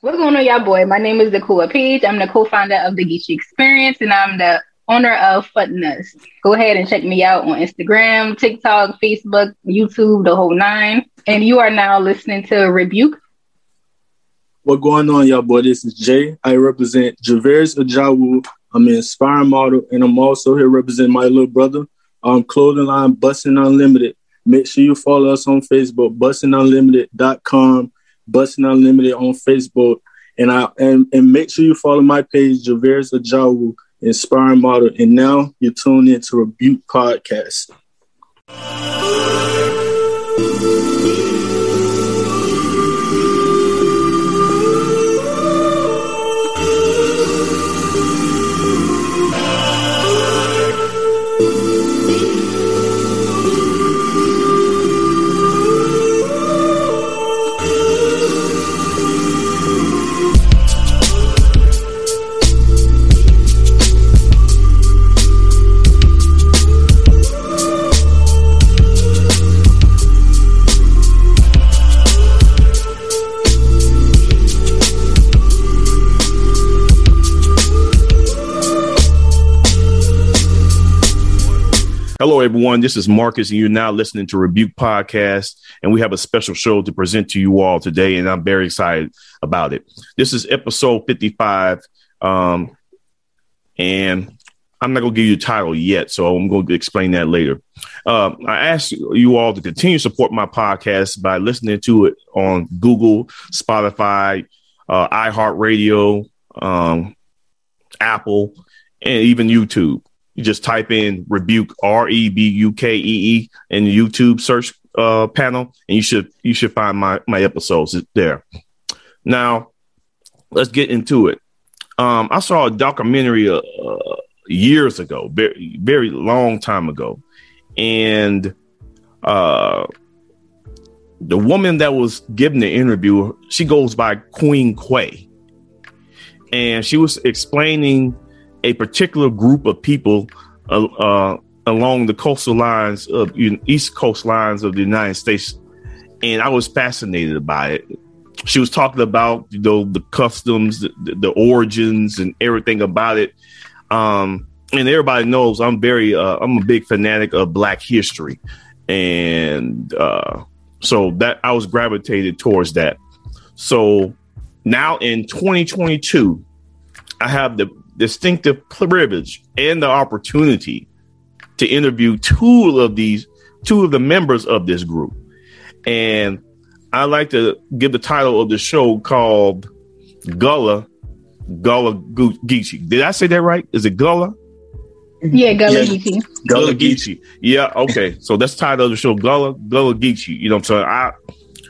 What's going on, y'all, boy? My name is Nakua Page. I'm the co-founder of the Geechee Experience, and I'm the owner of Futness. Go ahead and check me out on Instagram, TikTok, Facebook, YouTube, the whole nine. And you are now listening to Rebuke. What going on, y'all, boy? This is Jay. I represent Javers Ajawu. I'm an inspiring model, and I'm also here representing my little brother, um, clothing line Bussin Unlimited. Make sure you follow us on Facebook, bussinunlimited.com Bussin Unlimited on Facebook. And I and, and make sure you follow my page, Javers Ajawu, inspiring model. And now you're tuned into Rebuke Podcast. Hello, everyone. This is Marcus, and you're now listening to Rebuke Podcast. And we have a special show to present to you all today, and I'm very excited about it. This is episode 55. Um, and I'm not going to give you a title yet, so I'm going to explain that later. Uh, I ask you all to continue to support my podcast by listening to it on Google, Spotify, uh, iHeartRadio, um, Apple, and even YouTube. You just type in rebuke R E B U K E E in the YouTube search uh, panel, and you should you should find my my episodes there. Now, let's get into it. Um, I saw a documentary uh, years ago, very very long time ago, and uh, the woman that was giving the interview, she goes by Queen Quet, and she was explaining a particular group of people uh, uh, along the coastal lines of east coast lines of the United States, and I was fascinated by it. She was talking about you know the customs, the, the origins, and everything about it. Um, and everybody knows I'm very uh, I'm a big fanatic of Black history, and uh, so that I was gravitated towards that. So now in 2022, I have the distinctive privilege and the opportunity to interview two of these, two of the members of this group. And I like to give the title of the show called Gullah Gullah Geechee. Did I say that right? Is it Gullah? Yeah, Gullah yeah. Geechee. Gullah Geechee. Yeah, okay. So that's the title of the show, Gullah Gullah Geechee. You know, so I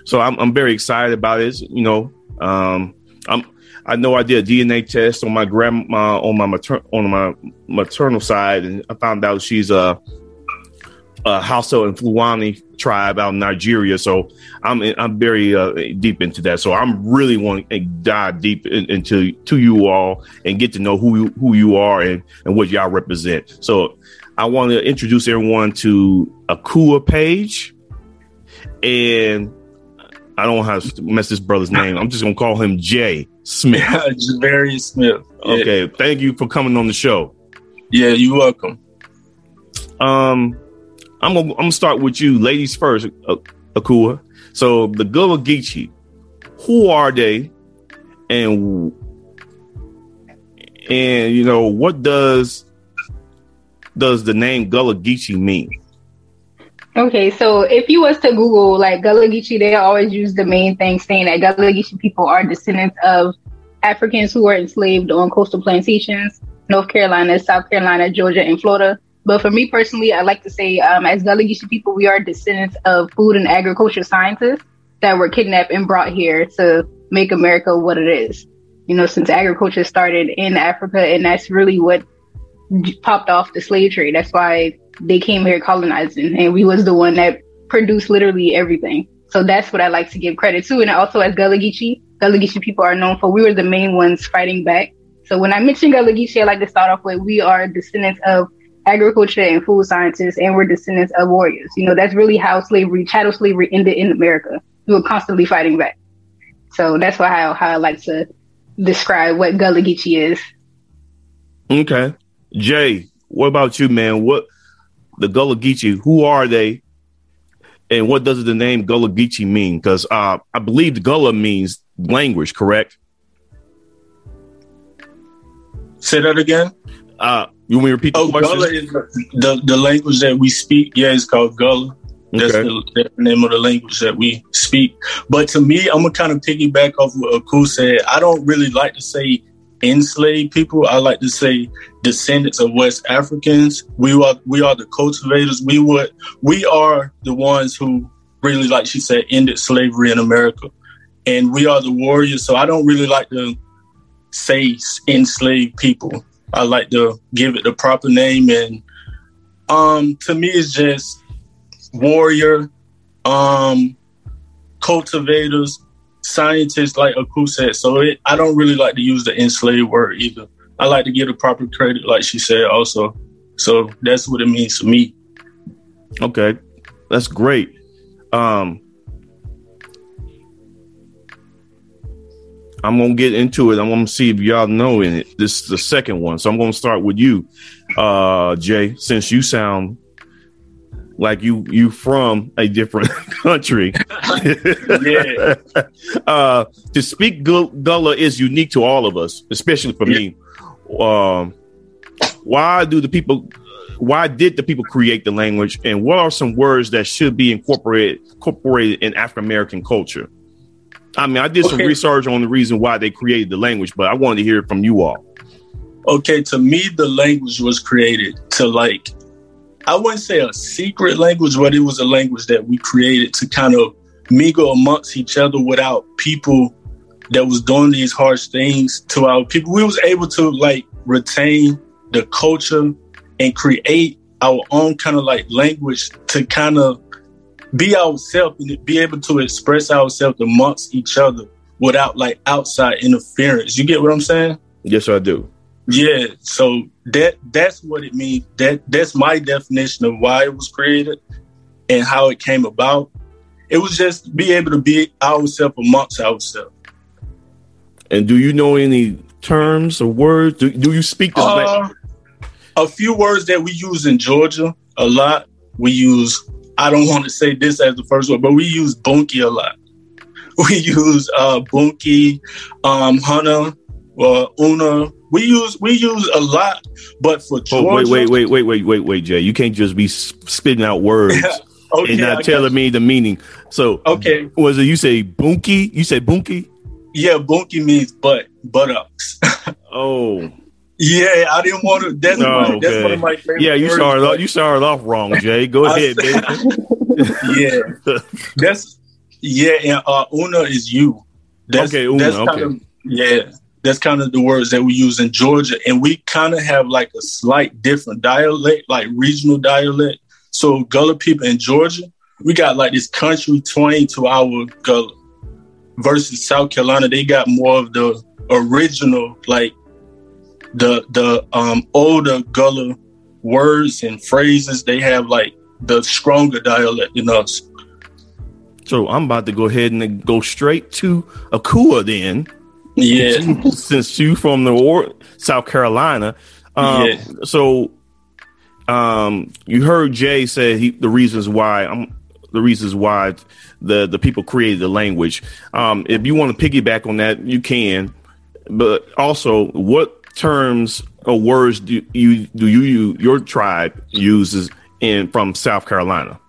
so I'm I'm very excited about it. You know, um, I'm I know I did a DNA test on my grandma on my mater- on my maternal side, and I found out she's a, a Hausa and Fulani tribe out in Nigeria. So I'm I'm very uh, deep into that. So I'm really want to dive deep in, into to you all and get to know who you, who you are and and what y'all represent. So I want to introduce everyone to Akua Page and I don't want to mess this brother's name. I'm just gonna call him Jay Smith. Javarius Smith. Okay, thank you for coming on the show. Yeah, you're welcome. Um, I'm gonna I'm gonna start with you, ladies first, Akua. So the Gullah Geechee, who are they, and and you know what does does the name Gullah Geechee mean? Okay, so if you was to Google like Gullah Geechee, they always use the main thing saying that Gullah Geechee people are descendants of Africans who were enslaved on coastal plantations, North Carolina, South Carolina, Georgia, and Florida. But for me personally, I like to say, um, as Gullah Geechee people, we are descendants of food and agriculture scientists that were kidnapped and brought here to make America what it is. You know, since agriculture started in Africa, and that's really what popped off the slave trade. That's why they came here colonizing and we was the one that produced literally everything. So that's what I like to give credit to. And also as Gullah Geechee, Gullah Geechee people are known for, we were the main ones fighting back. So when I mention Gullah Geechee, I like to start off with, we are descendants of agriculture and food scientists and we're descendants of warriors. You know, that's really how slavery, chattel slavery ended in America. We were constantly fighting back. So that's why how, how I like to describe what Gullah Geechee is. Okay. Jay, what about you, man? What the Gullah Geechee, who are they? And what does the name Gullah Geechee mean? Because uh, I believe the Gullah means language, correct? Say that again. Uh, you want me to repeat the oh? Gullah is the, the language that we speak. Yeah, it's called Gullah. That's, okay. the, that's, the, name of the language that we speak. But to me, I'm gonna kind of piggyback off what Aku said. I don't really like to say enslaved people. I like to say descendants of West Africans. We are we are the cultivators. We would we are the ones who really, like she said, ended slavery in America, and we are the warriors. So I don't really like to say enslaved people. I like to give it the proper name, and um, to me, it's just warrior, um, cultivators, scientists, like Aku said. So it, I don't really like to use the enslaved word either. I like to give the proper credit, like she said, also. So that's what it means to me. Okay, that's great. Um, I'm gonna get into it. I'm gonna see if y'all know in it. This is the second one, so I'm gonna start with you, uh, Jay. Since you sound like you you from a different country. yeah. uh, to speak Gullah is unique to all of us, especially for yeah. me. Um, why do the people? Why did the people create the language, and what are some words that should be incorporated incorporated in African American culture? I mean, I did okay. some research on the reason why they created the language, but I wanted to hear it from you all. Okay, to me, the language was created to like I wouldn't say a secret language, but it was a language that we created to kind of mingle amongst each other without people that was doing these harsh things to our people. We was able to like retain the culture and create our own kind of like language to kind of be ourselves and be able to express ourselves amongst each other without like outside interference. You get what I'm saying? Yes, I do. Yeah, so that that's what it means. That that's my definition of why it was created and how it came about. It was just be able to be ourselves amongst ourselves. And do you know any terms or words? Do, do you speak this uh, A few words that we use in Georgia a lot. We use I don't want to say this as the first word, but we use bunkie a lot. We use uh bunkie, um, hunter, uh, una, we use we use a lot, but for Georgia, oh, wait, wait, wait, wait, wait, wait, wait, Jay, you can't just be spitting out words okay, and not telling me the meaning. So, okay, was it you say bunkie? You said bunkie? Yeah, bunkie means butt, buttocks. oh. Yeah, I didn't want to. That's, oh, my, that's one of my favorite. Yeah, you started off, you started off wrong, Jay. Go ahead, yeah, that's yeah, and uh, Una is you. That's, okay, Una. That's okay. Of, yeah, that's kind of the words that we use in Georgia. And we kind of have like a slight different dialect, like regional dialect. So Gullah people in Georgia, we got like this country twang to our Gullah versus South Carolina. They got more of the original, like the the um older Gullah words and phrases. They have like the stronger dialect in us. So I'm about to go ahead and go straight to Akua then. Yeah. Since you from the or- South Carolina. Um, yeah. So um, you heard Jay say he, the reasons why I'm um, the reasons why the the people created the language. Um, if you want to piggyback on that, you can. But also, what terms or words do you do you, you your tribe uses in from South Carolina?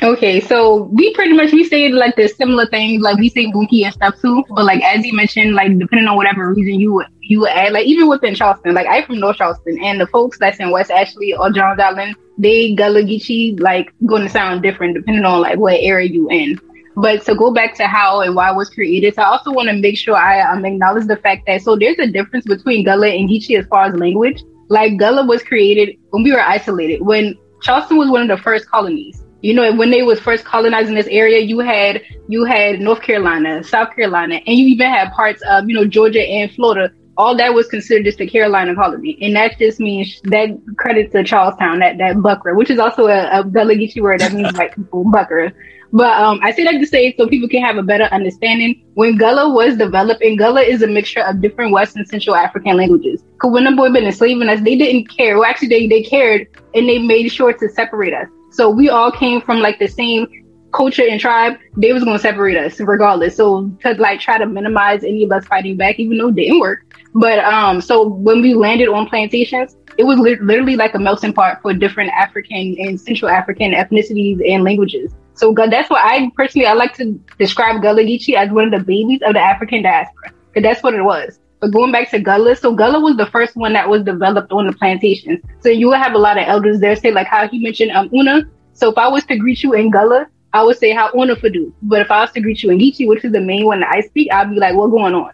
Okay, so we pretty much we say like the similar things, like we say bunkie and stuff too. But like as you mentioned, like depending on whatever reason you would you would add, like even within Charleston, like I'm from North Charleston, and the folks that's in West Ashley or Johns Island, they Gullah Geechee like going to sound different depending on like what area you in. But to go back to how and why it was created, so I also want to make sure I um, acknowledge the fact that so there's a difference between Gullah and Geechee as far as language. Like Gullah was created when we were isolated, when Charleston was one of the first colonies you know when they was first colonizing this area you had you had north carolina south carolina and you even had parts of you know georgia and florida all that was considered just a carolina colony and that just means that credit to charlestown that that buckra which is also a, a Gullah word that means white people buckra But um, I say that to say so people can have a better understanding. When Gullah was developed, and Gullah is a mixture of different West and Central African languages. Because when the boy been enslaving us, they didn't care. Well, actually, they, they cared, and they made sure to separate us. So we all came from like the same culture and tribe. They was gonna separate us regardless. So to like try to minimize any of us fighting back, even though it didn't work. But um, so when we landed on plantations, it was li- literally like a melting pot for different African and Central African ethnicities and languages. So that's why I personally I like to describe Gullah Geechee as one of the babies of the African diaspora, because that's what it was. But going back to Gullah, so Gullah was the first one that was developed on the plantations. So you would have a lot of elders there say like how he mentioned um Una. So if I was to greet you in Gullah, I would say how Una for do. But if I was to greet you in Geechee, which is the main one that I speak, I'd be like, what going on?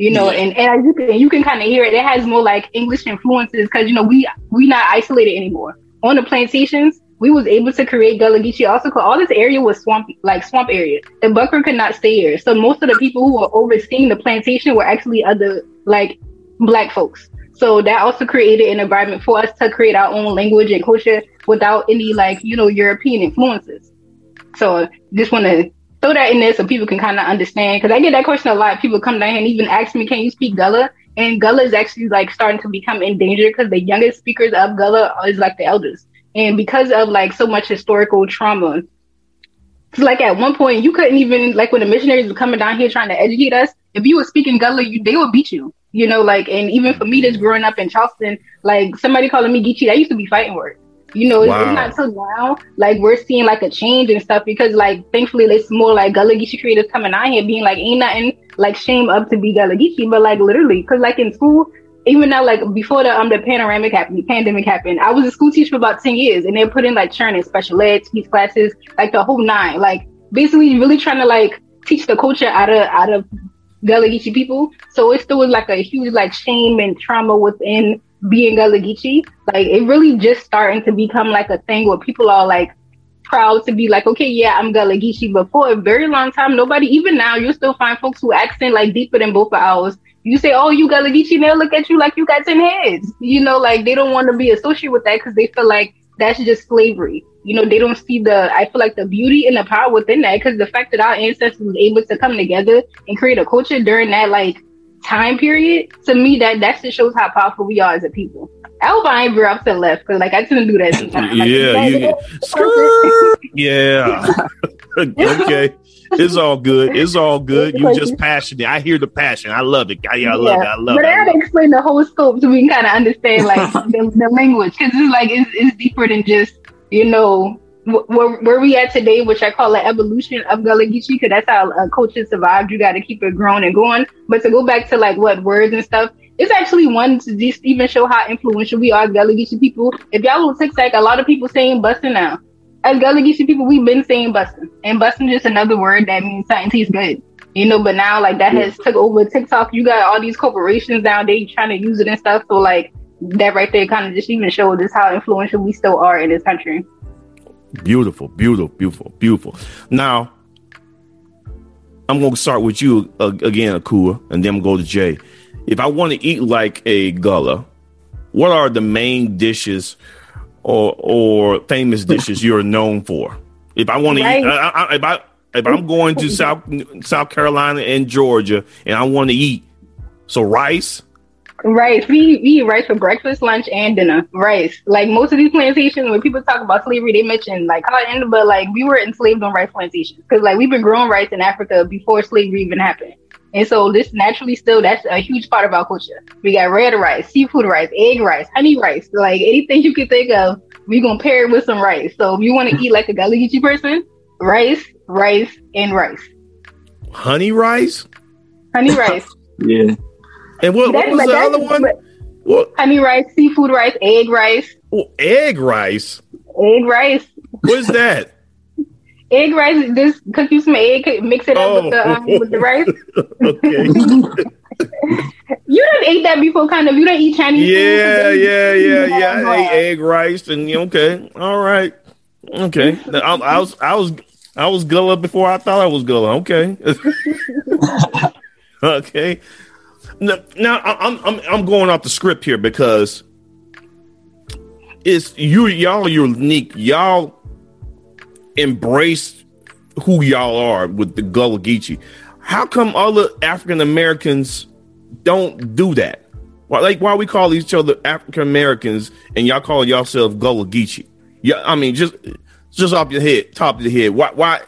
you know, and, and you can you can kind of hear it. It has more like English influences because you know we we not isolated anymore. On the plantations, we was able to create Gullah Geechee also because all this area was swamp like swamp area. The Buckra could not stay here, so most of the people who were overseeing the plantation were actually other like black folks. So that also created an environment for us to create our own language and culture without any like you know European influences. So just want to throw that in there so people can kind of understand. Because I get that question a lot. People come down here and even ask me, "Can you speak Gullah?" And Gullah is actually like starting to become endangered because the youngest speakers of Gullah is like the elders, and because of like so much historical trauma. So like at one point, you couldn't even like when the missionaries were coming down here trying to educate us. If you were speaking Gullah, you, they would beat you. You know, like and even for me, just growing up in Charleston, like somebody calling me Geechee, that used to be fighting words. You know, wow. it's, not till now like we're seeing like a change and stuff because like thankfully it's more like Gullah Geechee creators coming out here being like ain't nothing like shame up to be Gullah Geechee, but like literally because like in school even now like before the um the panoramic happened, pandemic happened, I was a school teacher for about ten years and they put in like churning special ed, speech classes, like the whole nine, like basically really trying to like teach the culture out of out of Gullah Geechee people. So it still was like a huge like shame and trauma within being Gullah Geechee. Like it really just starting to become like a thing where people are like proud to be like, okay, yeah, I'm Gullah Geechee. But for a very long time, nobody, even now, you still find folks who accent like deeper than both of ours. You say, oh, you Gullah Geechee, they'll look at you like you got 10 heads. You know, like they don't want to be associated with that because they feel like that's just slavery. You know, they don't see the, I feel like the beauty and the power within that because the fact that our ancestors was able to come together and create a culture during that like time period, to me that that just shows how powerful we are as a people. I hope I ain't veer off to left because like I tend to do that sometimes. Like, yeah, you, yeah. okay. It's all good. It's all good. You just passionate. I hear the passion. I love it. I, I yeah. love it. I love but it. But I gotta explain the whole scope so we can kind of understand like the, the language because it's like it's, it's deeper than just you know where, where we at today, which I call the evolution of Gullah Geechee, because that's how a culture survived. You got to keep it growing and going. But to go back to like what words and stuff, it's actually one to just even show how influential we are as Gullah Geechee people. If y'all will TikTok, a lot of people saying busting now. As Gullah people, we've been saying busting, and busting just another word that means something tastes good. You know, but now like that has took over TikTok. You got all these corporations nowadays trying to use it and stuff. So like that right there kind of just even shows us how influential we still are in this country. Beautiful, beautiful, beautiful, beautiful. Now, I'm going to start with you uh, again, Akua, and then I'm going to go to Jay. If I want to eat like a gullah, what are the main dishes or or famous dishes you're known for? If I want to eat, I, I, if I if I'm going to South South Carolina and Georgia and I want to eat, so rice, Rice. We, we eat rice for breakfast, lunch, and dinner. Rice. Like most of these plantations, when people talk about slavery, they mention like cotton, but like we were enslaved on rice plantations because like we've been growing rice in Africa before slavery even happened. And so this naturally still that's a huge part of our culture. We got red rice, seafood rice, egg rice, honey rice, like anything you can think of, we gonna pair it with some rice. So if you want to eat like a Gullah person, rice, rice, and rice. Honey rice? Honey rice. yeah. And what, what was the other one? What? Honey rice, seafood rice, egg rice. Oh, egg rice. Egg rice. What is that? Egg rice. Just cook you some egg, mix it up oh. with the um, with the rice. Okay. You don't eat that before, kind of. You don't eat Chinese. Yeah, yeah, yeah, yeah. I ate egg rice, and okay, all right, okay. I, I was, I was, I was Gullah before I thought I was Gullah. Okay, okay. Now, now I'm I'm I'm going off the script here because it's you y'all unique. Y'all embrace who y'all are with the Gullah Geechee. How come other African Americans don't do that? Why, like, why we call each other African Americans and y'all call yourself Gullah Geechee? Yeah, I mean, just just off your head, top of your head. Why? Why?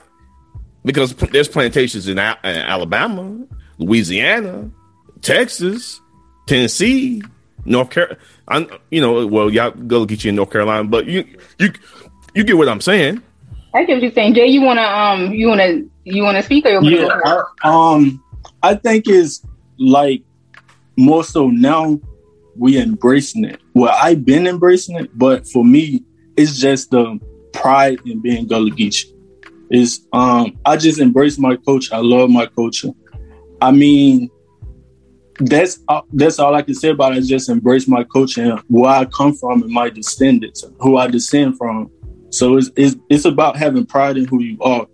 Because there's plantations in, in Alabama, Louisiana, Texas, Tennessee, North Carolina. You know, well, y'all Gullah Geechee in North Carolina, but you you you get what I'm saying. I get what you're saying, Jay. You wanna um, you wanna you wanna speak or you yeah, I, um, I think it's like more so now we embracing it. Well, I've been embracing it, but for me, it's just the pride in being Gullah Geechee. Is um, I just embrace my culture. I love my culture. I mean, that's uh, that's all I can say about it. Is just embrace my culture and where I come from and my descendants, who I descend from. So it's it's, it's about having pride in who you are.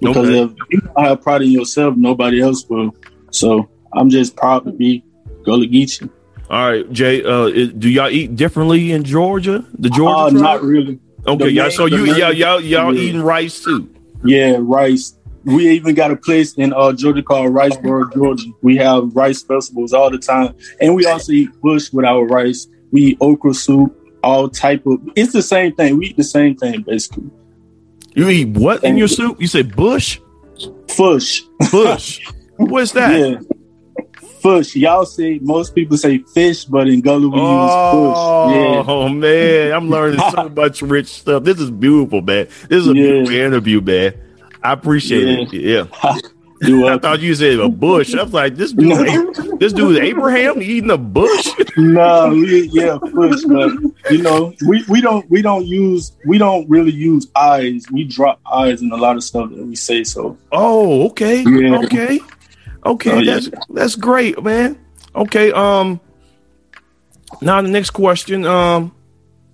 Because okay. if you don't have pride in yourself, nobody else will. So I'm just proud to be Gullah Geechee. All right, Jay. Uh, do y'all eat differently in Georgia? The Georgia? Uh, not really. Okay, y'all. So you y'all y'all y'all yeah. eating rice too? Yeah, rice. We even got a place in uh, Georgia called Riceboro, Georgia. We have rice festivals all the time, and we also eat bush with our rice. We eat okra soup, all type of. It's the same thing. We eat the same thing basically. You eat what in your soup? You say bush? Fush. Bush. What's that? Yeah fish. Y'all say most people say fish, but in Gullah we oh, use fish. Yeah. Oh man, I'm learning so much rich stuff. This is beautiful, man. This is a yeah. beautiful interview, man. I appreciate yeah. it. Yeah. I thought you said a bush. I was like, this dude, this dude Abraham eating a bush. no, we, yeah, bush, but you know, we, we don't we don't use we don't really use eyes. We drop eyes in a lot of stuff that we say. So, oh, okay, yeah. okay. Okay, oh, that's that's great, man. Okay, um, now the next question. Um,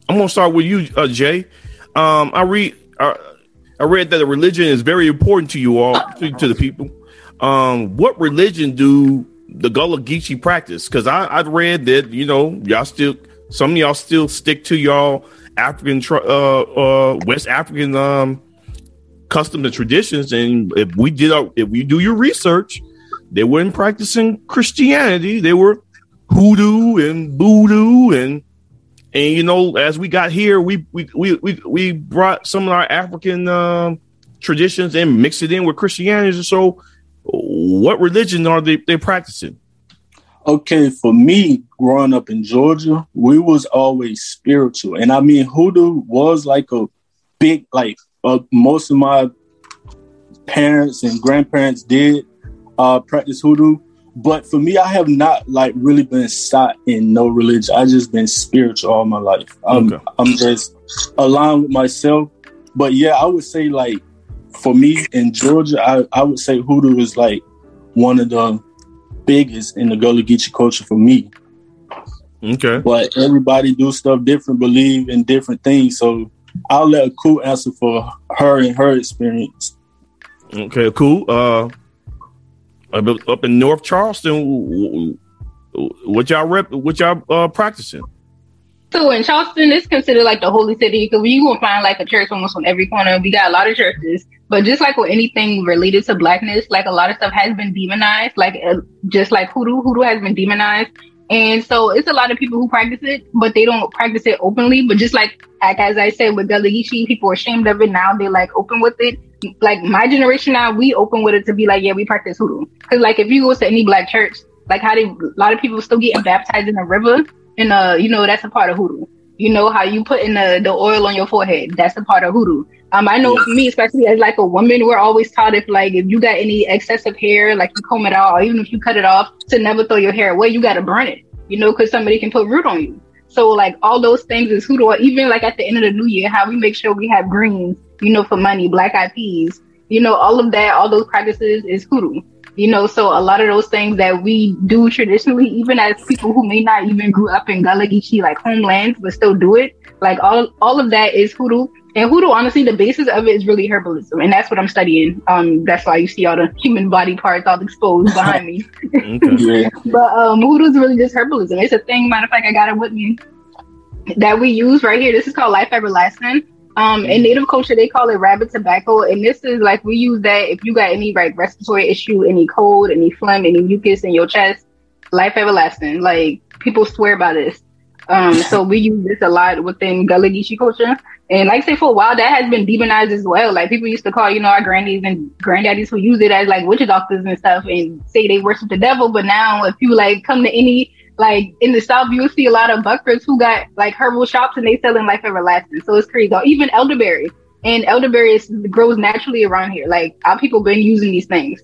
I'm gonna start with you, uh, Jay. Um, I read, uh, I read that the religion is very important to you all, to, to the people. Um, what religion do the Gullah Geechee practice? Because I I read that you know y'all still some of y'all still stick to y'all African uh uh West African um customs and traditions, and if we did our if we do your research they weren't practicing Christianity. They were hoodoo and voodoo and and you know as we got here we we we we, we brought some of our African uh, traditions and mixed it in with Christianity. So what religion are they they practicing? Okay, for me, growing up in Georgia, we was always spiritual, and I mean hoodoo was like a big like uh, most of my parents and grandparents did uh, practice hoodoo. But for me, I have not like really been sought in no religion. I just been spiritual all my life. I'm, okay. I'm just aligned with myself. But yeah, I would say like for me in Georgia, I, I would say hoodoo is like one of the biggest in the Gullah Geechee culture for me. Okay. But everybody do stuff different, believe in different things. So I'll let Akua answer for her and her experience. Okay, cool. Uh up in North Charleston, what y'all rep, what y'all uh, practicing? So in Charleston, it's considered like the holy city because you gonna find like a church almost on every corner. We got a lot of churches, but just like with anything related to blackness, like a lot of stuff has been demonized. Like uh, just like hoodoo, hoodoo has been demonized, and so it's a lot of people who practice it, but they don't practice it openly. But just like like as I said with Gullah people are ashamed of it now. They like open with it like my generation now, we open with it to be like, yeah, we practice hoodoo. Cause like if you go to any black church, like how they, a lot of people still getting baptized in a river, and uh, you know that's a part of hoodoo. You know how you put in the, the oil on your forehead, that's a part of hoodoo. Um, I know for me, especially as like a woman, we're always taught if like if you got any excessive hair, like you comb it out, or even if you cut it off, to never throw your hair away. You got to burn it, you know, because somebody can put root on you. So like all those things is hoodoo. Even like at the end of the new year, how we make sure we have greens you know, for money, black eyed peas, you know, all of that, all those practices is hoodoo. You know, so a lot of those things that we do traditionally, even as people who may not even grew up in Gullah Geechee like homelands, but still do it, like all all of that is hoodoo. And hoodoo, honestly, the basis of it is really herbalism, and that's what I'm studying. Um, that's why you see all the human body parts all exposed behind me. but um, hoodoo is really just herbalism. It's a thing. Matter of fact, I got it with me that we use right here. This is called Life Everlasting Um, in native culture, they call it rabbit tobacco, and this is like we use that if you got any like respiratory issue, any cold, any phlegm, any mucus in your chest, life everlasting. Like people swear by this. Um, so we use this a lot within Gullah Geechee culture. And like I say, for a while, that has been demonized as well. Like people used to call, you know, our grannies and granddaddies who use it as like witch doctors and stuff and say they worship the devil. But now if you like come to any, like in the South, you'll see a lot of buckers who got like herbal shops and they selling life everlasting. So it's crazy. Even elderberry. And elderberry is, grows naturally around here. Like our people been using these things.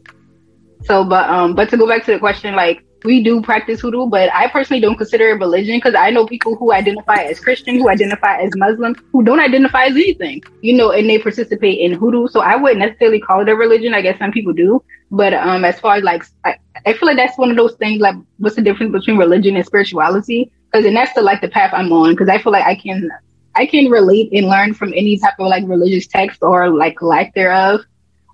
So, but, um, but to go back to the question, like, we do practice hoodoo, but I personally don't consider it religion because I know people who identify as Christian, who identify as Muslim, who don't identify as anything, you know, and they participate in hoodoo. So I wouldn't necessarily call it a religion. I guess some people do. But um, as far as like, I, I feel like that's one of those things like, what's the difference between religion and spirituality? Because and that's the like the path I'm on. Because I feel like I can, I can relate and learn from any type of like religious text or like lack thereof.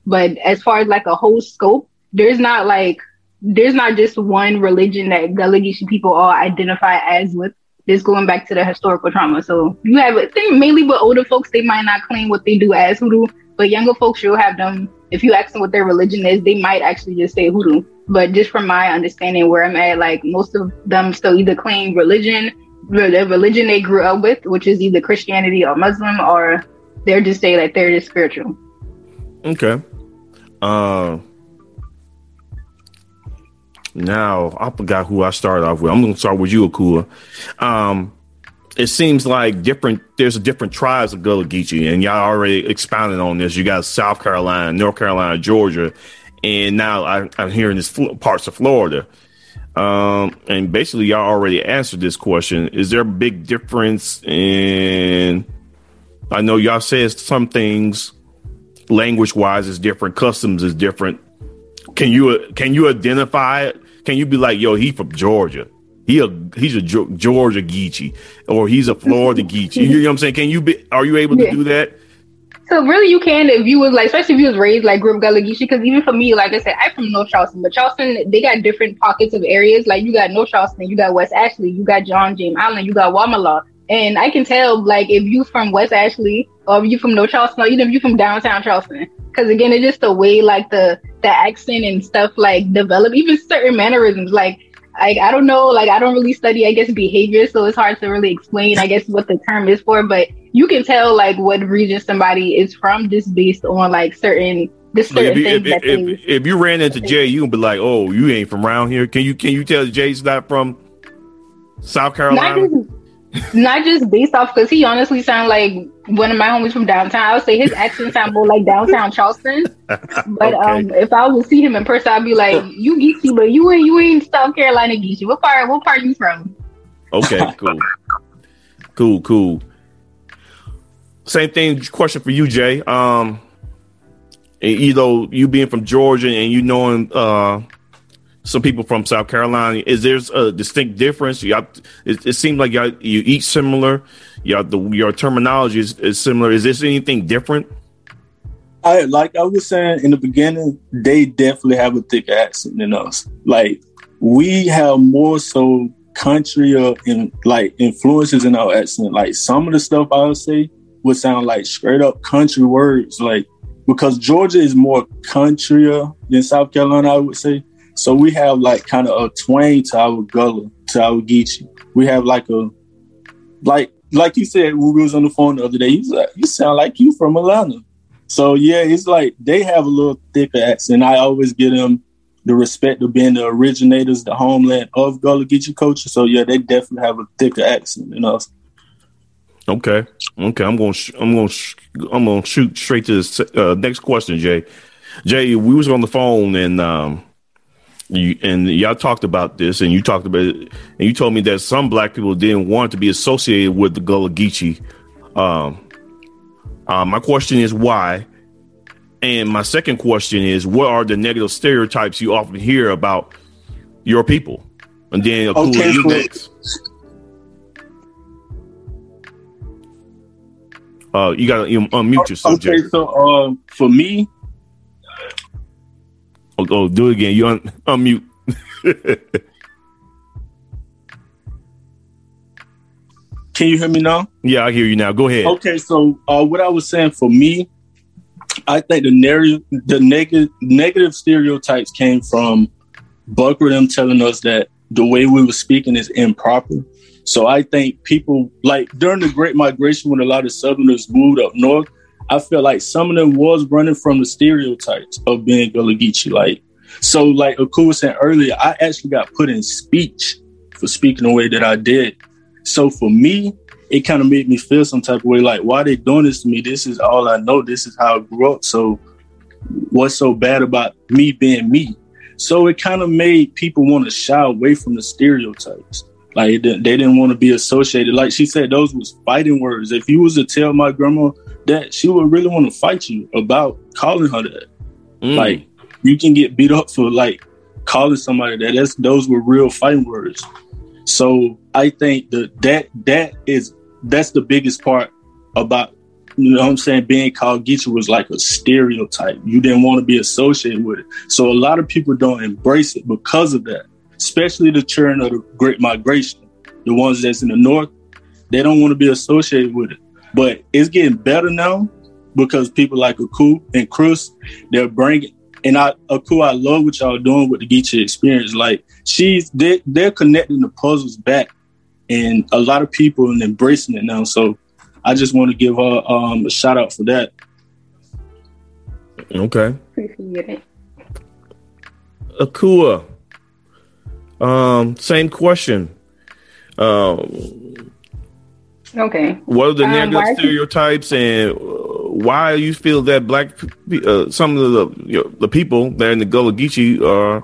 But as far as like a whole scope, there's not like there's not just one religion that Geechee people all identify as with. This going back to the historical trauma. So you have a thing mainly with older folks, they might not claim what they do as hoodoo, but younger folks, you'll have them. If you ask them what their religion is, they might actually just say hoodoo. But just from my understanding where I'm at, like most of them still either claim religion, the religion they grew up with, which is either Christianity or Muslim, or they're just say that they're just spiritual. Okay. Uh, now I forgot who I started off with. I'm gonna start with you, Akua. Um, it seems like different. There's different tribes of Gullah Geechee, and y'all already expounded on this. You got South Carolina, North Carolina, Georgia, and now I, am hearing this parts of Florida. Um, and basically, y'all already answered this question. Is there a big difference in? I know y'all said some things language wise is different, customs is different. Can you can you identify it? Can you be like, yo, he from Georgia? He a he's a Georgia Geechee, or he's a Florida Geechee. You know what I'm saying? Can you be? Are you able to yeah. do that? So really, you can if you was like, especially if you was raised like Group Gullah Geechee. Because even for me, like I said, I'm from North Charleston, but Charleston they got different pockets of areas. Like you got North Charleston, you got West Ashley, you got John James Island, you got Wadmalaw. And I can tell, like, if you from West Ashley or if you from North Charleston or even if you from downtown Charleston, because again, it's just the way like the the accent and stuff like develop, even certain mannerisms. Like, I I don't know, like I don't really study, I guess, behavior, so it's hard to really explain, I guess, what the term is for. But you can tell like what region somebody is from just based on like certain the certain if, you, things if, if, if, if, you ran into Jay, you can be like, "Oh, you ain't from around here." Can you can you tell Jay's not from South Carolina? Not just, based off because he honestly sound like one of my homies from downtown. I would say his accent sound more like downtown Charleston. But okay. um, if I was to see him in person, I'd be like, "You Geechee, but you ain't you ain't South Carolina Geechee. What part? What part you from?" Okay, cool, cool, cool. Same thing. Question for you, Jay. Um, you know, you being from Georgia and you knowing uh some people from South Carolina. Is there a distinct difference? Y'all, it, it seems like y'all, you eat similar. Y'all, the, your terminology is, is similar. Is this anything different? I like I was saying in the beginning, they definitely have a thick accent than us. Like we have more so country or in like influences in our accent. Like some of the stuff I would say would sound like straight up country words. Like because Georgia is more countryer than South Carolina, I would say. So we have like kind of a twang to our gullah, to our Geechee. We have like a like like you said we was on the phone the other day. He's like, you sound like you from Atlanta. So yeah, it's like they have a little thicker accent. I always give them the respect of being the originators, the homeland of Gullah Geechee culture. So yeah, they definitely have a thicker accent than us. Okay, okay. I'm gonna sh- I'm gonna sh- I'm gonna shoot straight to the uh, next question, Jay. Jay, we was on the phone and um, you, and y'all talked about this, and you talked about it, and you told me that some black people didn't want to be associated with the Gullah Geechee. Um, uh, my question is why, and my second question is what are the negative stereotypes you often hear about your people? And then okay, you next. Uh, you gotta you unmute yourself. Okay, so uh, for me, Oh, oh do it again. You un- unmute. Can you hear me now? Yeah, I hear you now. Go ahead. Okay, so uh, what I was saying for me, I think the narrative, the negative negative stereotypes came from Buckra them telling us that the way we were speaking is improper. So I think people like during the Great Migration when a lot of Southerners moved up north, I feel like some of them was running from the stereotypes of being Gullah Geechee. Like so, like Aku was saying earlier, I actually got put in speech for speaking the way that I did. So for me, it kind of made me feel some type of way, like why they doing this to me? This is all I know. This is how I grew up. So what's so bad about me being me? So it kind of made people want to shy away from the stereotypes. Like they didn't want to be associated. Like she said, those was fighting words. If you was to tell my grandma that, she would really want to fight you about calling her that. Mm. Like you can get beat up for like calling somebody that. That's those were real fighting words. So I think that that that is that's the biggest part about you know what I'm saying being called Geechee was like a stereotype. You didn't want to be associated with it. So a lot of people don't embrace it because of that. Especially the children of the Great Migration, the ones that's in the north, they don't want to be associated with it. But it's getting better now because people like Aku and Chris, they're bringing and I, Aku, I love what y'all doing with the Geechee experience. Like she's, they, they're connecting the puzzles back, and a lot of people are embracing it now. So I just want to give her um, a shout out for that. Okay. Appreciate it. Akua. Um, same question. Um, okay. What are the um, negative stereotypes and why you feel that black uh, some of the you know, the people there in the Gullah Geechee uh,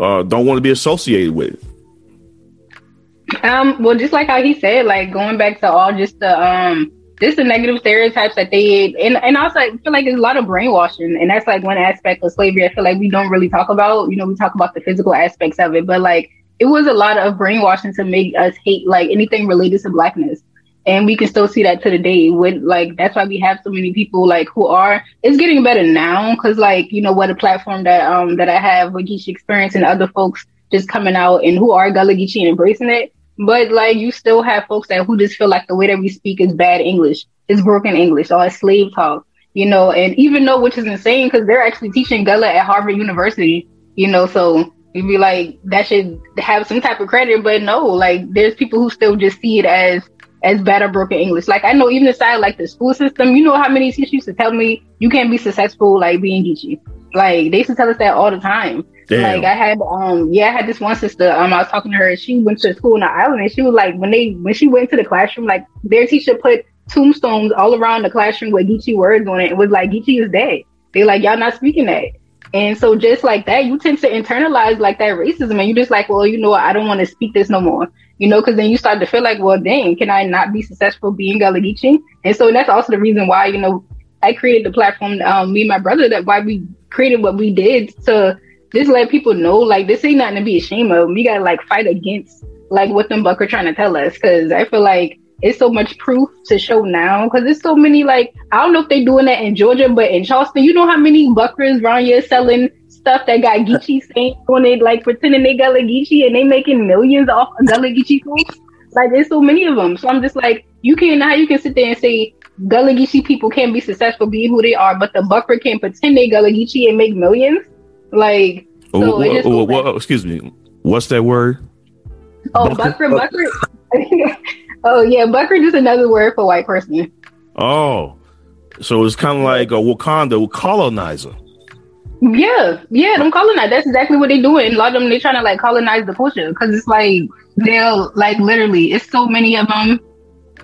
uh, don't want to be associated with it? Um, well, just like how he said, like going back to all just the um, just the negative stereotypes that they and and also I feel like there's a lot of brainwashing, and that's like one aspect of slavery. I feel like we don't really talk about. You know, we talk about the physical aspects of it, but like it was a lot of brainwashing to make us hate like anything related to blackness and we can still see that to the day. With like that's why we have so many people like who are it's getting better now because like you know what a platform that um that i have with Geechee experience and other folks just coming out and who are gullah Geechee and embracing it. But like you still have folks that who just feel like the way that we speak is bad english. Is broken english. Or it's slave talk you know and even though which is insane because they're actually teaching gullah at harvard university you know so you'd be like that should have some type of credit. But no like there's people who still just see it as as bad or broken English. Like I know even inside like the school system, you know how many teachers used to tell me you can't be successful like being Geechee. Like they used to tell us that all the time. Damn. Like I had um yeah, I had this one sister, um I was talking to her, she went to school in the island and she was like when they when she went to the classroom, like their teacher put tombstones all around the classroom with Geechee words on it. It was like Geechee is dead. They like y'all not speaking that. And so just like that, you tend to internalize like that racism and you just like, well, you know what, I don't want to speak this no more you know, because then you start to feel like, well, dang, can I not be successful being Geechee? And so that's also the reason why, you know, I created the platform, um, me and my brother, that why we created what we did to just let people know, like, this ain't nothing to be ashamed of. We gotta like fight against like what them buck are trying to tell us. Cause I feel like it's so much proof to show now because there's so many like I don't know if they're doing that in Georgia, but in Charleston, you know how many buckers here selling stuff that got Geechee stains on it, like pretending they Gullah Geechee and they making millions off of Gullah Geechee folks. Like there's so many of them. So I'm just like, you can how you can sit there and say Gullah Geechee people can't be successful being who they are, but the Bucker can pretend they Gullah Geechee and make millions. Like, so oh, oh, oh, excuse me, what's that word? Oh, Bucker, Bucker. oh yeah, Bucker is another word for white person. Oh, so it's kind of like a Wakanda colonizer. Yeah, yeah, them colonize. That's exactly what they're doing. A lot of them, they're trying to like colonize the culture because it's like they'll like literally. It's so many of them.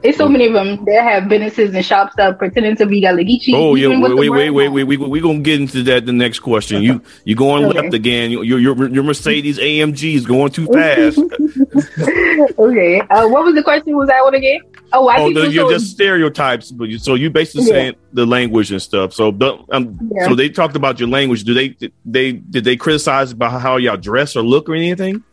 It's so many of them that have businesses and shops up pretending to be Gullah Oh yeah, wait, wait, wait, wait, wait, We we gonna get into that. The next question. You you going okay. left again? Your your your Mercedes AMG is going too fast. okay. Uh, what was the question? Was that one again? Oh, I oh, the, you're just stereotypes, but you, so you basically yeah. saying the language and stuff. So, um, yeah. so they talked about your language. Do they they did they criticize about how y'all dress or look or anything?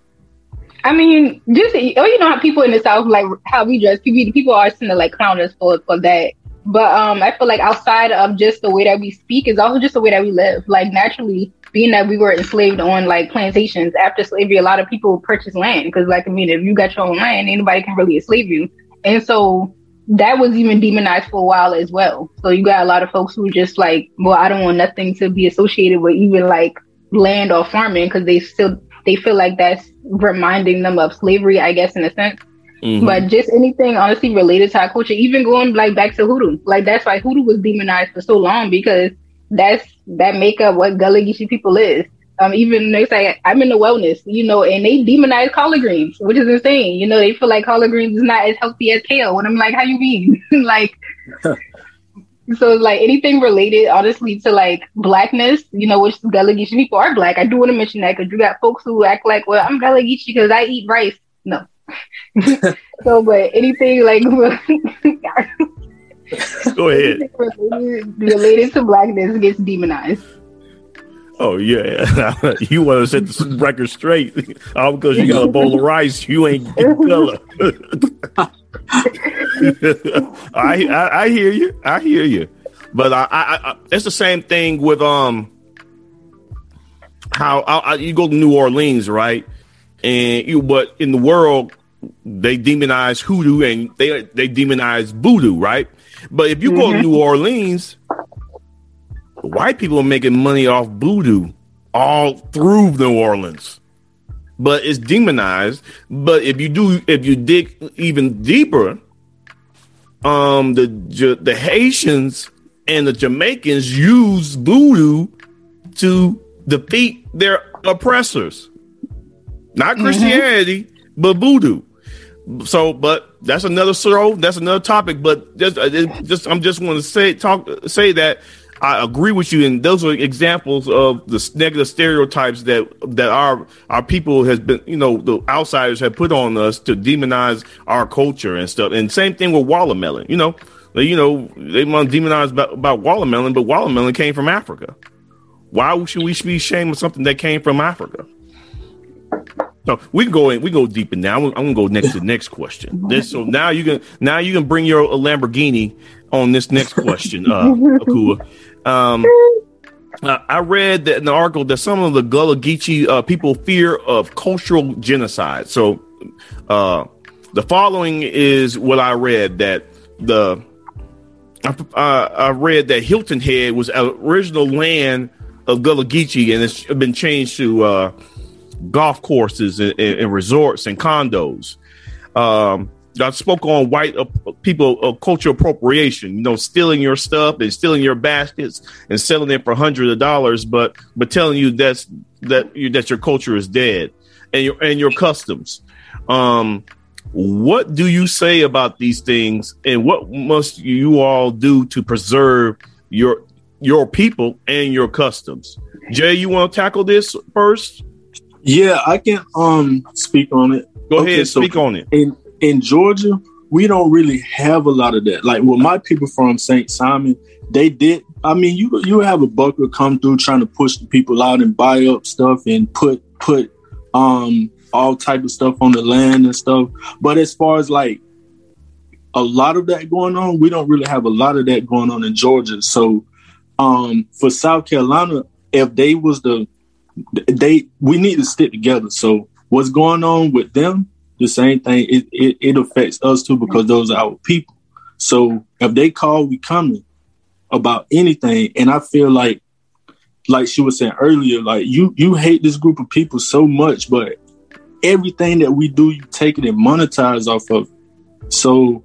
I mean, just oh, you know how people in the South like how we dress. People people are tend to like clown us for for that. But um, I feel like outside of just the way that we speak is also just the way that we live. Like naturally, being that we were enslaved on like plantations after slavery, a lot of people purchased land because, like, I mean, if you got your own land, anybody can really enslave you. And so that was even demonized for a while as well. So you got a lot of folks who just like, well, I don't want nothing to be associated with even like land or farming because they still they feel like that's reminding them of slavery, I guess, in a sense. Mm-hmm. But just anything honestly related to our culture, even going like back to hoodoo, like that's why hoodoo was demonized for so long because that's that make up what Gullah Geechee people is. Um, even they say I'm in the wellness, you know, and they demonize collard greens, which is insane. You know, they feel like collard greens is not as healthy as kale. And I'm like, how you mean? like, so like anything related, honestly, to like blackness, you know, which Gullah Geechee people are black. I do want to mention that because you got folks who act like, well, I'm Gullah Geechee because I eat rice. No. so, but anything like. Go ahead. Related, related to blackness gets demonized. Oh yeah, you want to set the record straight? All because you got a bowl of rice, you ain't Gullah. I, I, I hear you. I hear you. But I, I, I, it's the same thing with um how I, you go to New Orleans, right? And you, but in the world, they demonize hoodoo and they they demonize voodoo, right? But if you mm-hmm. go to mm-hmm. New Orleans, white people are making money off voodoo all through New Orleans. But it's demonized. But if you do, if you dig even deeper, um, the the Haitians and the Jamaicans use voodoo to defeat their oppressors. Not mm-hmm. Christianity, mm-hmm. but voodoo. So, but that's another show. That's another topic. But just, uh, just I'm just want to say talk say that I agree with you, and those are examples of the negative stereotypes that that our our people has been, you know, the outsiders have put on us to demonize our culture and stuff. And same thing with watermelon. You know, you know they want to demonize about, about watermelon, but watermelon came from Africa. Why should we be ashamed of something that came from Africa? So we can go in, we go deep in now. I'm, I'm, gonna go next to the next question. This so now you can now you can bring your Lamborghini on this next question, uh, Akua. Um, uh, I read that in the article that some of the Gullah Geechee uh, people fear of cultural genocide. So, uh, the following is what I read that the I, I read that Hilton Head was original land of Gullah Geechee and it's been changed to uh, golf courses and, and, resorts and condos. Um, I spoke on white uh, people uh, cultural appropriation. You know, stealing your stuff and stealing your baskets and selling it for hundreds of dollars, but but telling you that's that you that your culture is dead and your and your customs. Um, what do you say about these things, and what must you all do to preserve your your people and your customs? Jay, you want to tackle this first? Yeah, I can um speak on it. Go okay, ahead, speak on it. In in Georgia, we don't really have a lot of that. Like with my people from St. Simon, they did. I mean, you you have a buckra come through trying to push the people out and buy up stuff and put put um all type of stuff on the land and stuff. But as far as like a lot of that going on, we don't really have a lot of that going on in Georgia. So um for South Carolina, if they was the they we need to stick together. So what's going on with them? The same thing. It, it, it affects us too because those are our people. So if they call, we coming about anything. And I feel like, like she was saying earlier, like you you hate this group of people so much, but everything that we do, you take it and monetize off of. So,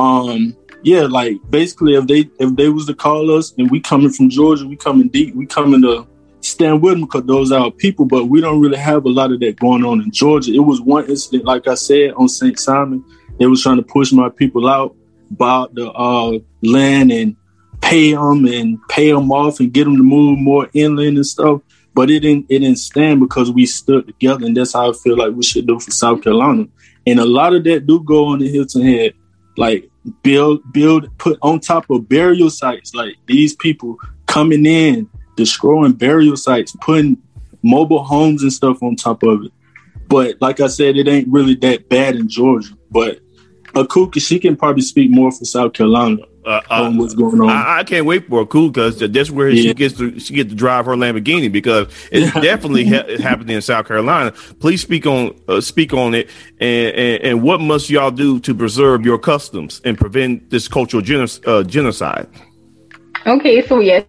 um, yeah, like basically, if they if they was to call us and we coming from Georgia, we coming deep, we coming to stand with them because those are our people, but we don't really have a lot of that going on in Georgia. It was one incident, like I said, on St. Simon. They was trying to push my people out, buy the uh, land and pay them and pay them off and get them to move more inland and stuff. But it didn't it didn't stand because we stood together, and that's how I feel like we should do for South Carolina. And a lot of that do go on the Hilton Head, like build build put on top of burial sites, like these people coming in destroying burial sites, putting mobile homes and stuff on top of it. But like I said, it ain't really that bad in Georgia. But Akua, she can probably speak more for South Carolina uh, uh, on what's going on. I, I can't wait for Akua because that's where yeah. she gets to she get to drive her Lamborghini because it's definitely ha- happening in South Carolina. Please speak on uh, speak on it and, and, and what must y'all do to preserve your customs and prevent this cultural uh, genocide? Okay, so yes,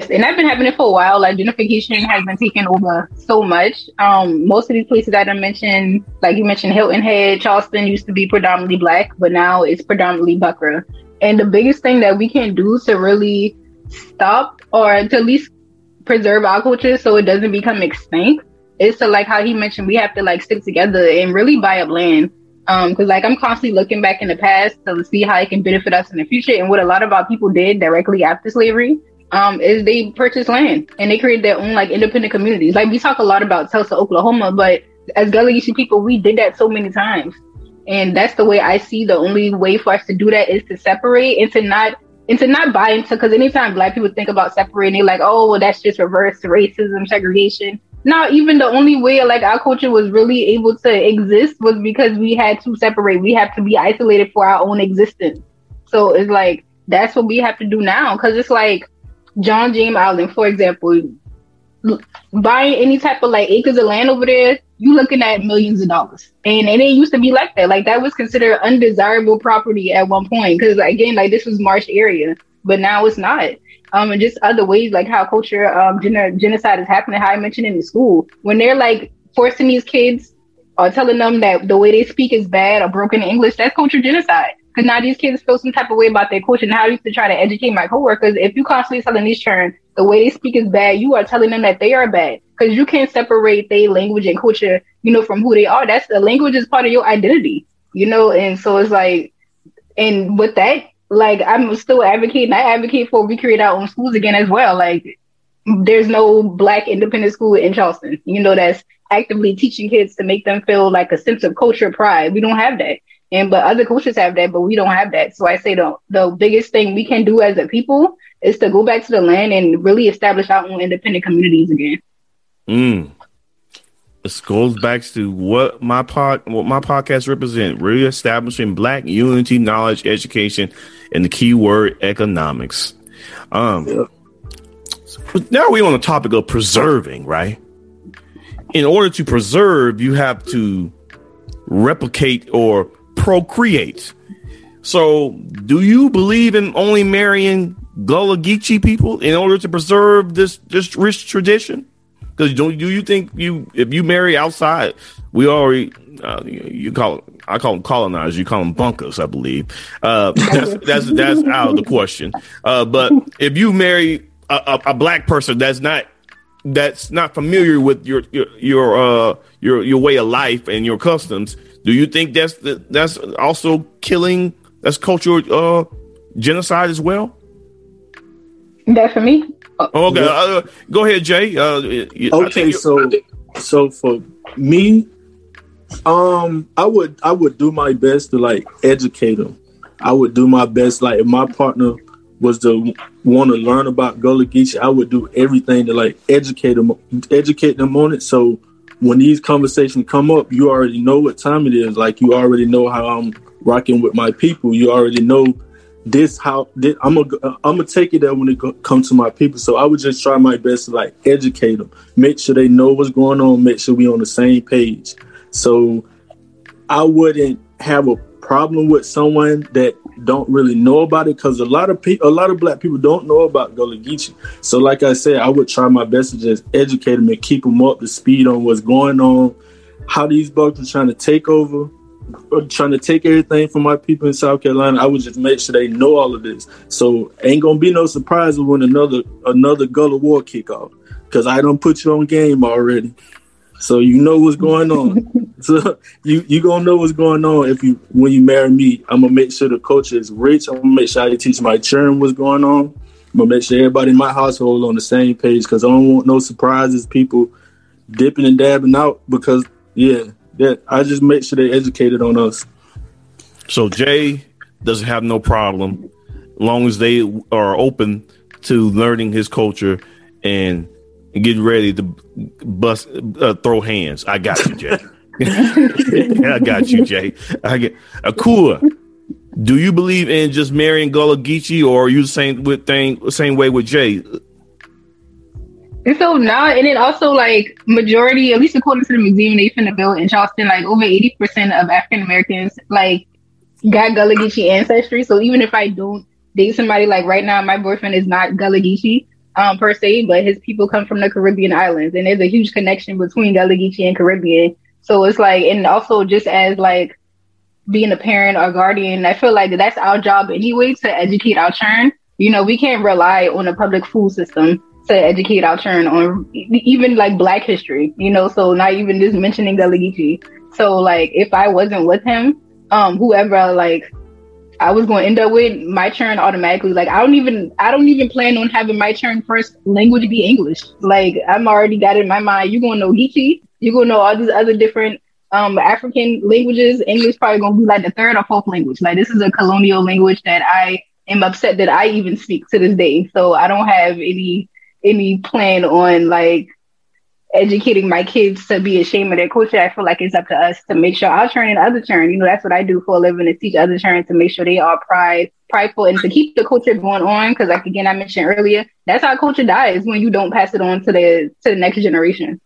and that's been happening for a while. Like gentrification has been taking over so much. Um, most of these places that I mentioned, like you mentioned, Hilton Head, Charleston used to be predominantly black, but now it's predominantly Buckra. And the biggest thing that we can do to really stop or to at least preserve our culture so it doesn't become extinct is to like how he mentioned we have to like stick together and really buy up land. Um, because like I'm constantly looking back in the past to see how it can benefit us in the future. And what a lot of our people did directly after slavery um, is they purchased land and they created their own like independent communities. Like we talk a lot about Tulsa, Oklahoma, but as Geechee people, we did that so many times. And that's the way I see the only way for us to do that is to separate and to not and to not buy into because anytime black people think about separating, they're like, oh, well, that's just reverse racism, segregation. Now, even the only way like our culture was really able to exist was because we had to separate. We have to be isolated for our own existence. So it's like that's what we have to do now because it's like John James Island, for example, buying any type of like acres of land over there, you looking at millions of dollars. And, and it used to be like that. Like that was considered undesirable property at one point. Cause again, like this was marsh area, but now it's not. Um, and just other ways like how culture, um, gen- genocide is happening, how I mentioned in the school, when they're like forcing these kids or telling them that the way they speak is bad or broken English, that's culture genocide. Because now these kids feel some type of way about their culture. And how I used to try to educate my coworkers. If you constantly telling these children the way they speak is bad, you are telling them that they are bad. Because you can't separate their language and culture, you know, from who they are. That's the language is part of your identity, you know. And so it's like, and with that, like I'm still advocating. I advocate for we create our own schools again as well. Like there's no black independent school in Charleston, you know, that's actively teaching kids to make them feel like a sense of culture pride. We don't have that. And but other cultures have that, but we don't have that. So I say the the biggest thing we can do as a people is to go back to the land and really establish our own independent communities again. Mm. This goes back to what my pod, what my podcast represents: really establishing Black unity, knowledge, education, and the key word economics. Um, yeah. now we're on the topic of preserving, right? In order to preserve, you have to replicate or procreate. So, do you believe in only marrying Gullah Geechee people in order to preserve this this rich tradition? Because don't do you think you if you marry outside, we already uh, you call I call them colonizers, you call them buckras, I believe. Uh, that's, that's that's out of the question. Uh, but if you marry a, a, a, black person that's not that's not familiar with your your your uh your your way of life and your customs, do you think that's the, that's also killing? That's cultural uh, genocide as well. That for me. Oh, okay, uh, go ahead, Jay. Uh, okay, so so for me, um, I would I would do my best to like educate them. I would do my best. Like if my partner was to want to learn about Gullah Geechee, I would do everything to like educate them, educate them on it. So when these conversations come up, you already know what time it is. Like you already know how I'm rocking with my people. You already know this how this, I'm gonna I'm gonna take it there when it comes to my people. So I would just try my best to like educate them, make sure they know what's going on, make sure we on the same page. So I wouldn't have a problem with someone that don't really know about it because a lot of people, a lot of black people don't know about Gullah Geechee. So, like I said, I would try my best to just educate them and keep them up to speed on what's going on, how these bugs are trying to take over, uh, trying to take everything from my people in South Carolina. I would just make sure they know all of this. So, ain't gonna be no surprise when another another Gullah war kick off because I don't put you on game already. So you know what's going on. so you you gonna know what's going on if you when you marry me. I'm gonna make sure the culture is rich. I'm gonna make sure I teach my children what's going on. I'm gonna make sure everybody in my household on the same page because I don't want no surprises. People dipping and dabbing out because yeah, that I just make sure they're educated on us. So Jay doesn't have no problem, long as they are open to learning his culture and getting ready to bust, uh, throw hands. I got you, Jay. I got you, Jay. I get Akua. Do you believe in just marrying Gullah Geechee, or are you the same with thing same way with Jay? And so now, and then also like majority, at least according to the museum they finna build in Charleston, like over eighty percent of African Americans like got Gullah Geechee ancestry. So even if I don't date somebody like right now, my boyfriend is not Gullah Geechee um, per se, but his people come from the Caribbean islands, and there's a huge connection between Geechee and Caribbean. So it's like, and also just as like being a parent or guardian, I feel like that's our job anyway to educate our children. You know, we can't rely on a public school system to educate our children on even like Black history. You know, so not even just mentioning Geechee. So like, if I wasn't with him, um, whoever like I was going to end up with my turn automatically. Like I don't even I don't even plan on having my turn first language be English. Like I'm already got in my mind. You're gonna know Geechee. You're gonna know all these other different um African languages. English probably gonna be like the third or fourth language. Like this is a colonial language that I am upset that I even speak to this day. So I don't have any any plan on like educating my kids to be ashamed of their culture, I feel like it's up to us to make sure our turn and other turn. You know, that's what I do for a living is teach other turn to make sure they are pride, prideful and to keep the culture going on. Because, like again, I mentioned earlier, that's how culture dies when you don't pass it on to the to the next generation.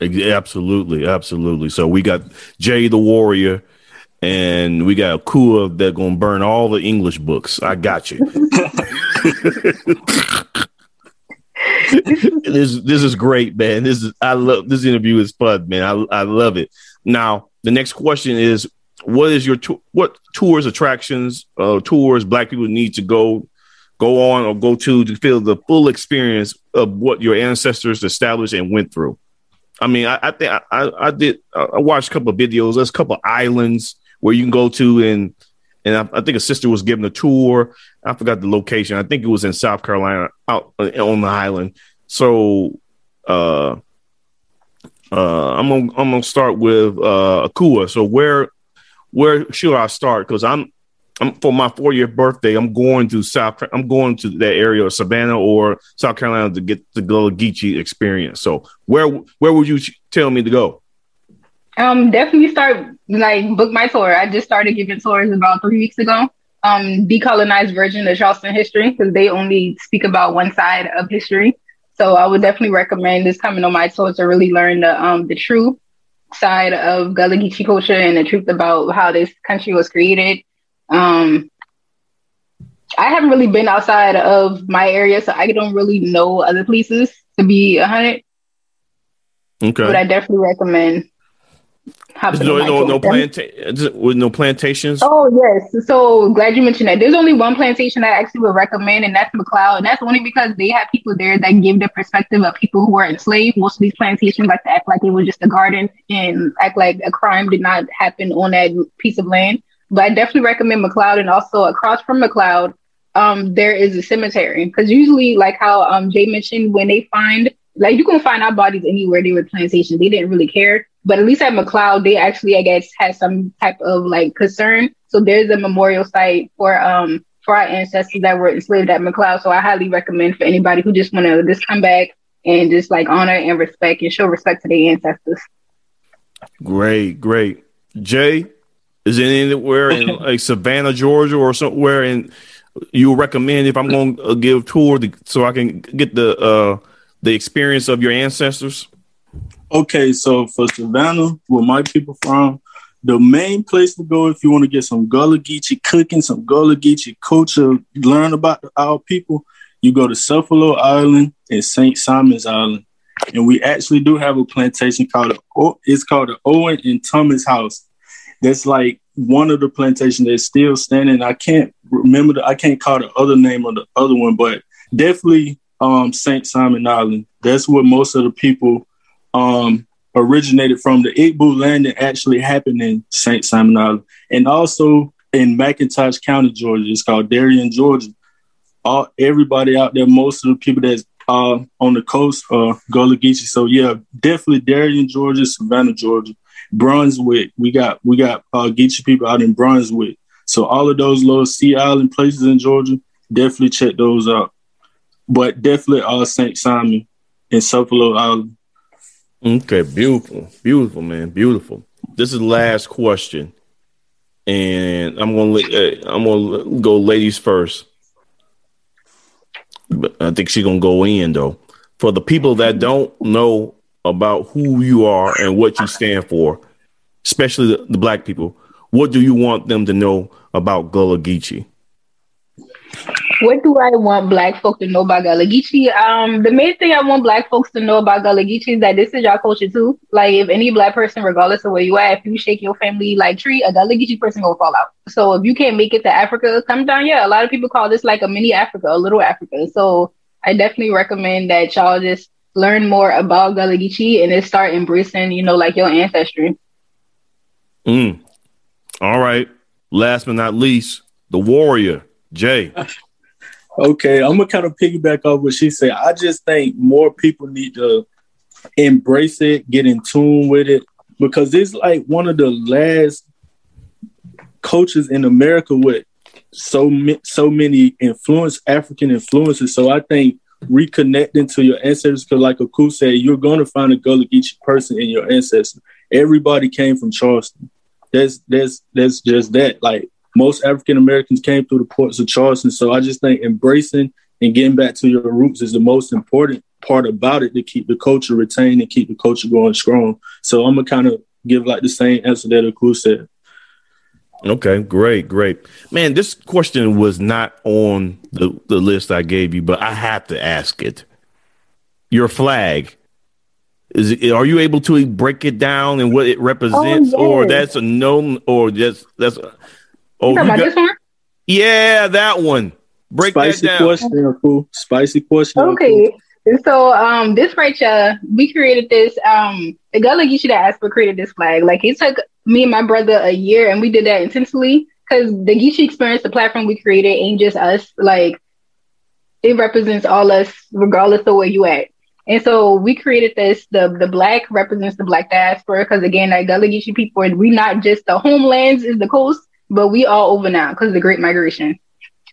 Absolutely, absolutely. So we got Jay the Warrior, and we got Kua that gonna burn all the English books. I got you. this this is great, man. This is I love this interview is fun, man. I I love it. Now the next question is, what is your what tours, attractions, uh, tours Black people need to go go on or go to to feel the full experience of what your ancestors established and went through? I mean, I, I think I, I, I did I watched a couple of videos. There's a couple of islands where you can go to and and I, I, think a sister was given a tour. I forgot the location. I think it was in South Carolina, out uh, on the island. So, uh, uh, I'm gonna I'm gonna start with uh, Akua. So where where should I start? Because I'm I'm for my four year birthday. I'm going to South. I'm going to that area of Savannah or South Carolina to get the Gullah Geechee experience. So where where would you tell me to go? Um, definitely start like book my tour. I just started giving tours about three weeks ago. Um, decolonized version of Charleston history because they only speak about one side of history. So I would definitely recommend this coming on my tour to really learn the um the true side of Gullah Geechee culture and the truth about how this country was created. Um, I haven't really been outside of my area, so I don't really know other places to be a hundred. Okay. But I definitely recommend no, no, no, planta- with no plantations. Oh yes, so glad you mentioned that. There's only one plantation I actually would recommend, and that's McLeod, and that's only because they have people there that give the perspective of people who were enslaved. Most of these plantations like to act like it was just a garden and act like a crime did not happen on that piece of land. But I definitely recommend McLeod, and also across from McLeod, um, there is a cemetery because usually, like how um Jay mentioned, when they find like you can find our bodies anywhere they were plantations, they didn't really care but at least at McLeod, they actually, I guess, had some type of like concern. So there's a memorial site for um for our ancestors that were enslaved at McLeod. So I highly recommend for anybody who just want to just come back and just like honor and respect and show respect to their ancestors. Great, great. Jay, is it anywhere in like Savannah, Georgia, or somewhere in you recommend if I'm going to give tour to, so I can get the uh the experience of your ancestors? Okay, so for Savannah, where my people from, the main place to go if you want to get some Gullah Geechee cooking, some Gullah Geechee culture, learn about our people, you go to Sapelo Island and St. Simon's Island. And we actually do have a plantation called it's called the Owen and Thomas House. That's like one of the plantations that's still standing. I can't remember the I can't call the other name of the other one, but definitely um St. Simon Island. That's where most of the people um, originated from. The Igbo landing actually happened in St. Simon Island and also in McIntosh County, Georgia. It's called Darien, Georgia. All everybody out there, most of the people that's uh, on the coast uh, Gullah Geechee. So yeah, definitely Darien, Georgia, Savannah, Georgia, Brunswick. We got we got uh, Geechee people out in Brunswick. So all of those little Sea Island places in Georgia, definitely check those out. But definitely uh, St. Simon and Sapelo Island. Okay, beautiful, beautiful, man, beautiful. This is the last question. and I'm gonna I'm gonna go ladies first. But I think she's gonna go in though. For the people that don't know about who you are and what you stand for, especially the, the black people, what do you want them to know about Gullah Geechee? What do I want black folks to know about Gullah Geechee? Um, the main thing I want black folks to know about Gullah Geechee is that this is your culture too. Like if any black person, regardless of where you at, if you shake your family like tree, a Gullah Geechee person gonna fall out. So if you can't make it to Africa, come down here. A lot of people call this like a mini Africa, a little Africa. So I definitely recommend that y'all just learn more about Gullah Geechee and then start embracing, you know, like your ancestry. Mm. All right. Last but not least, the warrior, Jay. Okay, I'm gonna kind of piggyback off what she said. I just think more people need to embrace it, get in tune with it, because it's like one of the last coaches in America with so so many influence African influences. So I think reconnecting to your ancestors, because like Aku said, you're gonna find a Gullah Geechee person in your ancestors. Everybody came from Charleston. That's that's that's just that. Like most African Americans came through the ports of Charleston. So I just think embracing and getting back to your roots is the most important part about it to keep the culture retained and keep the culture going strong. So I'm gonna kind of give like the same answer that Aku said. Okay, great, great. Man, this question was not on the, the list I gave you, but I have to ask it. Your flag. Is it, are you able to break it down and what it represents, oh, yes. or that's a no, or just that's Oh, you got, this one? Yeah, that one. Break Spicy that down. question, cool. Spicy question. Okay. So um this right here, we created this um the Gullah Geechee diaspora created this flag. Like it took me and my brother a year and we did that intentionally because the Geechee experience, the platform we created ain't just us. Like it represents all us regardless of where you at. And so we created this. The the black represents the black diaspora because again, like Gullah Geechee people, we not just the homelands is the coast, but we all over now because of the Great Migration.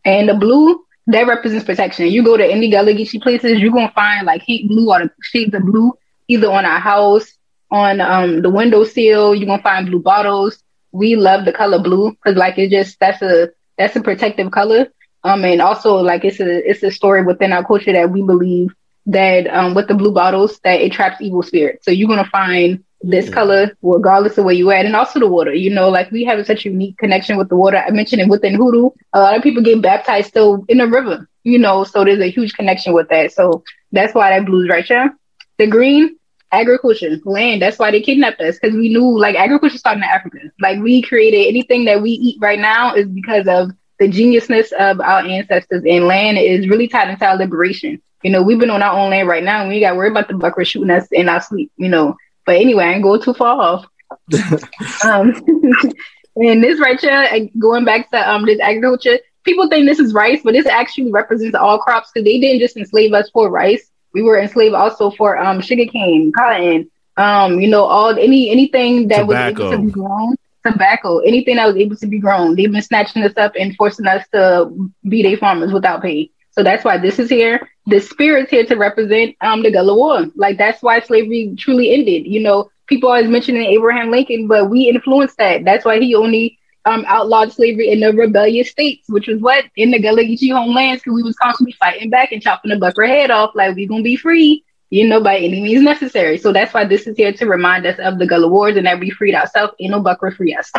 And the blue that represents protection. You go to any Geechee places, you're gonna find like haint blue or the shades of blue either on our house, on um, the windowsill. You're gonna find blue bottles. We love the color blue because like it just that's a that's a protective color. Um, and also like it's a it's a story within our culture that we believe that um, with the blue bottles that it traps evil spirits. So you're gonna find this color, regardless of where you at, and also the water. You know, like we have such a unique connection with the water. I mentioned it within Hoodoo. A lot of people get baptized still in the river. You know, so there's a huge connection with that. So that's why that blue's right there. The green, agriculture, land. That's why they kidnapped us because we knew like agriculture started in Africa. Like we created anything that we eat right now is because of the geniusness of our ancestors, and land is really tied into our liberation. You know, we've been on our own land right now, and we got worried about the buckra shooting us in our sleep. You know, but anyway, I ain't go too far off. um, and this right here, going back to um this agriculture, people think this is rice, but this actually represents all crops because they didn't just enslave us for rice. We were enslaved also for um sugarcane, cotton, um, you know, all any anything that tobacco. was able to be grown, tobacco, anything that was able to be grown. They've been snatching us up and forcing us to be their farmers without pay. So that's why this is here. The spirit's here to represent um the Gullah War. Like that's why slavery truly ended. You know, people always mentioning Abraham Lincoln, but we influenced that. That's why he only um outlawed slavery in the rebellious states, which was what in the Gullah Geechee homelands, because we was constantly fighting back and chopping the buckra head off, like we gonna be free, you know, by any means necessary. So that's why this is here to remind us of the Gullah Wars and that we freed ourselves. Ain't no buckra free us.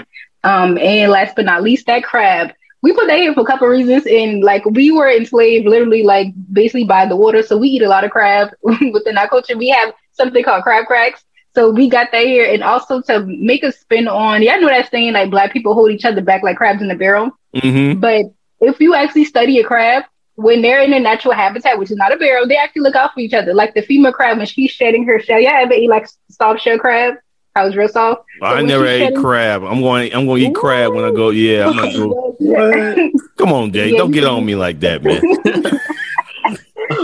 Um, and last but not least, that crab we put that here for a couple of reasons. And like we were enslaved literally like basically by the water. So we eat a lot of crab within our culture. We have something called crab cracks. So we got that here and also to make a spin on, yeah, I know that saying like black people hold each other back like crabs in a barrel. Mm-hmm. But if you actually study a crab, when they're in their natural habitat, which is not a barrel, they actually look out for each other. Like the female crab, when she's shedding her shell, yeah, ever eat like soft shell crab? I was real soft. I never ate shedding... crab. I'm going. I'm going to eat crab when I go. Yeah, I'm gonna go. Come on, Jay. Yeah, Don't get on me like that, man.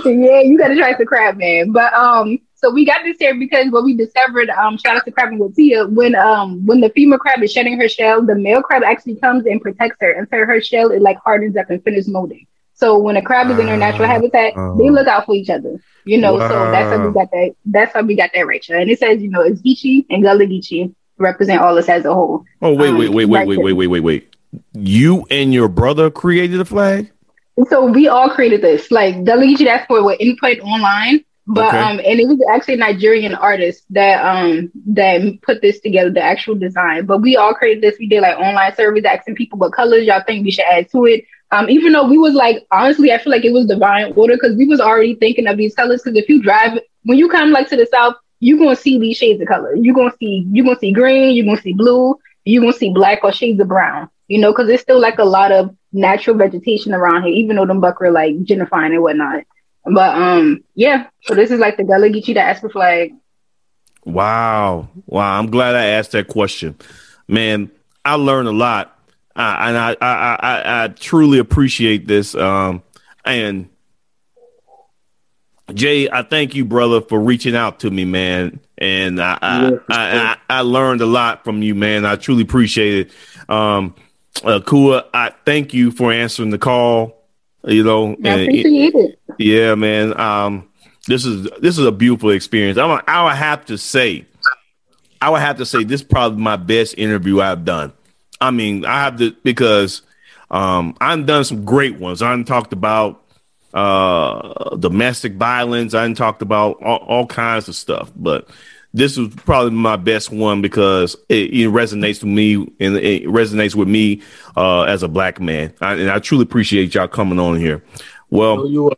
yeah, you got to try some crab, man. But um, so we got this here because what we discovered. Um, shout out to Crab and Tia. When um, when the female crab is shedding her shell, the male crab actually comes and protects her and so her shell it like hardens up and finishes molding. So when a crab is in their natural uh, habitat, they uh. look out for each other. You know, wow. so that's how we got that. That's how we got that ratio. And it says, you know, it's Geechee and Gullah Geechee represent all us as a whole. Oh wait, um, wait, wait, wait, wait, wait, wait, wait, wait. You and your brother created the flag. So we all created this. Like Gullah Geechee, that's for what input online. But okay. um, and it was actually a Nigerian artist that um that put this together, the actual design. But we all created this. We did like online surveys asking people what colors y'all think we should add to it. Um, even though we was like honestly, I feel like it was divine order because we was already thinking of these colors. Because if you drive when you come like to the south, you're gonna see these shades of color. You're gonna see you're gonna see green, you're gonna see blue, you're gonna see black or shades of brown. You know, because it's still like a lot of natural vegetation around here, even though them buckra like gentrifying and whatnot. But um, yeah. So this is like the Gullah Geechee Diaspora flag. Wow, wow! I'm glad I asked that question, man. I learned a lot, uh, and I, I I I truly appreciate this. Um, and Jay, I thank you, brother, for reaching out to me, man. And I I, yeah, I, I, I, learned a lot from you, man. I truly appreciate it. Um, uh, Kua, I thank you for answering the call. You know, I appreciate it. Yeah, man. Um, this is this is a beautiful experience. I'm, I would have to say, I would have to say this is probably my best interview I've done. I mean, I have to because um, I've done some great ones. I've talked about uh, domestic violence. I've talked about all, all, kinds of stuff, but this was probably my best one because it, it resonates with me and it resonates with me uh, as a black man. I, and I truly appreciate y'all coming on here. Well,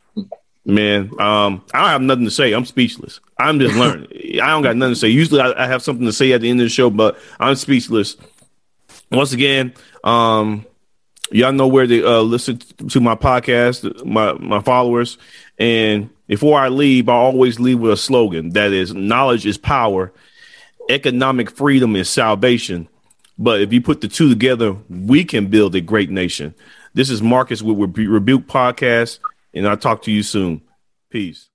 man, um, I don't have nothing to say. I'm speechless. I'm just learning. I don't got nothing to say. Usually I, I, have something to say at the end of the show, but I'm speechless. Once again, um, y'all know where to uh, listen to my podcast, my my followers. And before I leave, I always leave with a slogan that is: knowledge is power, economic freedom is salvation. But if you put the two together, we can build a great nation. This is Marcus with Rebuke Podcast, and I'll talk to you soon. Peace.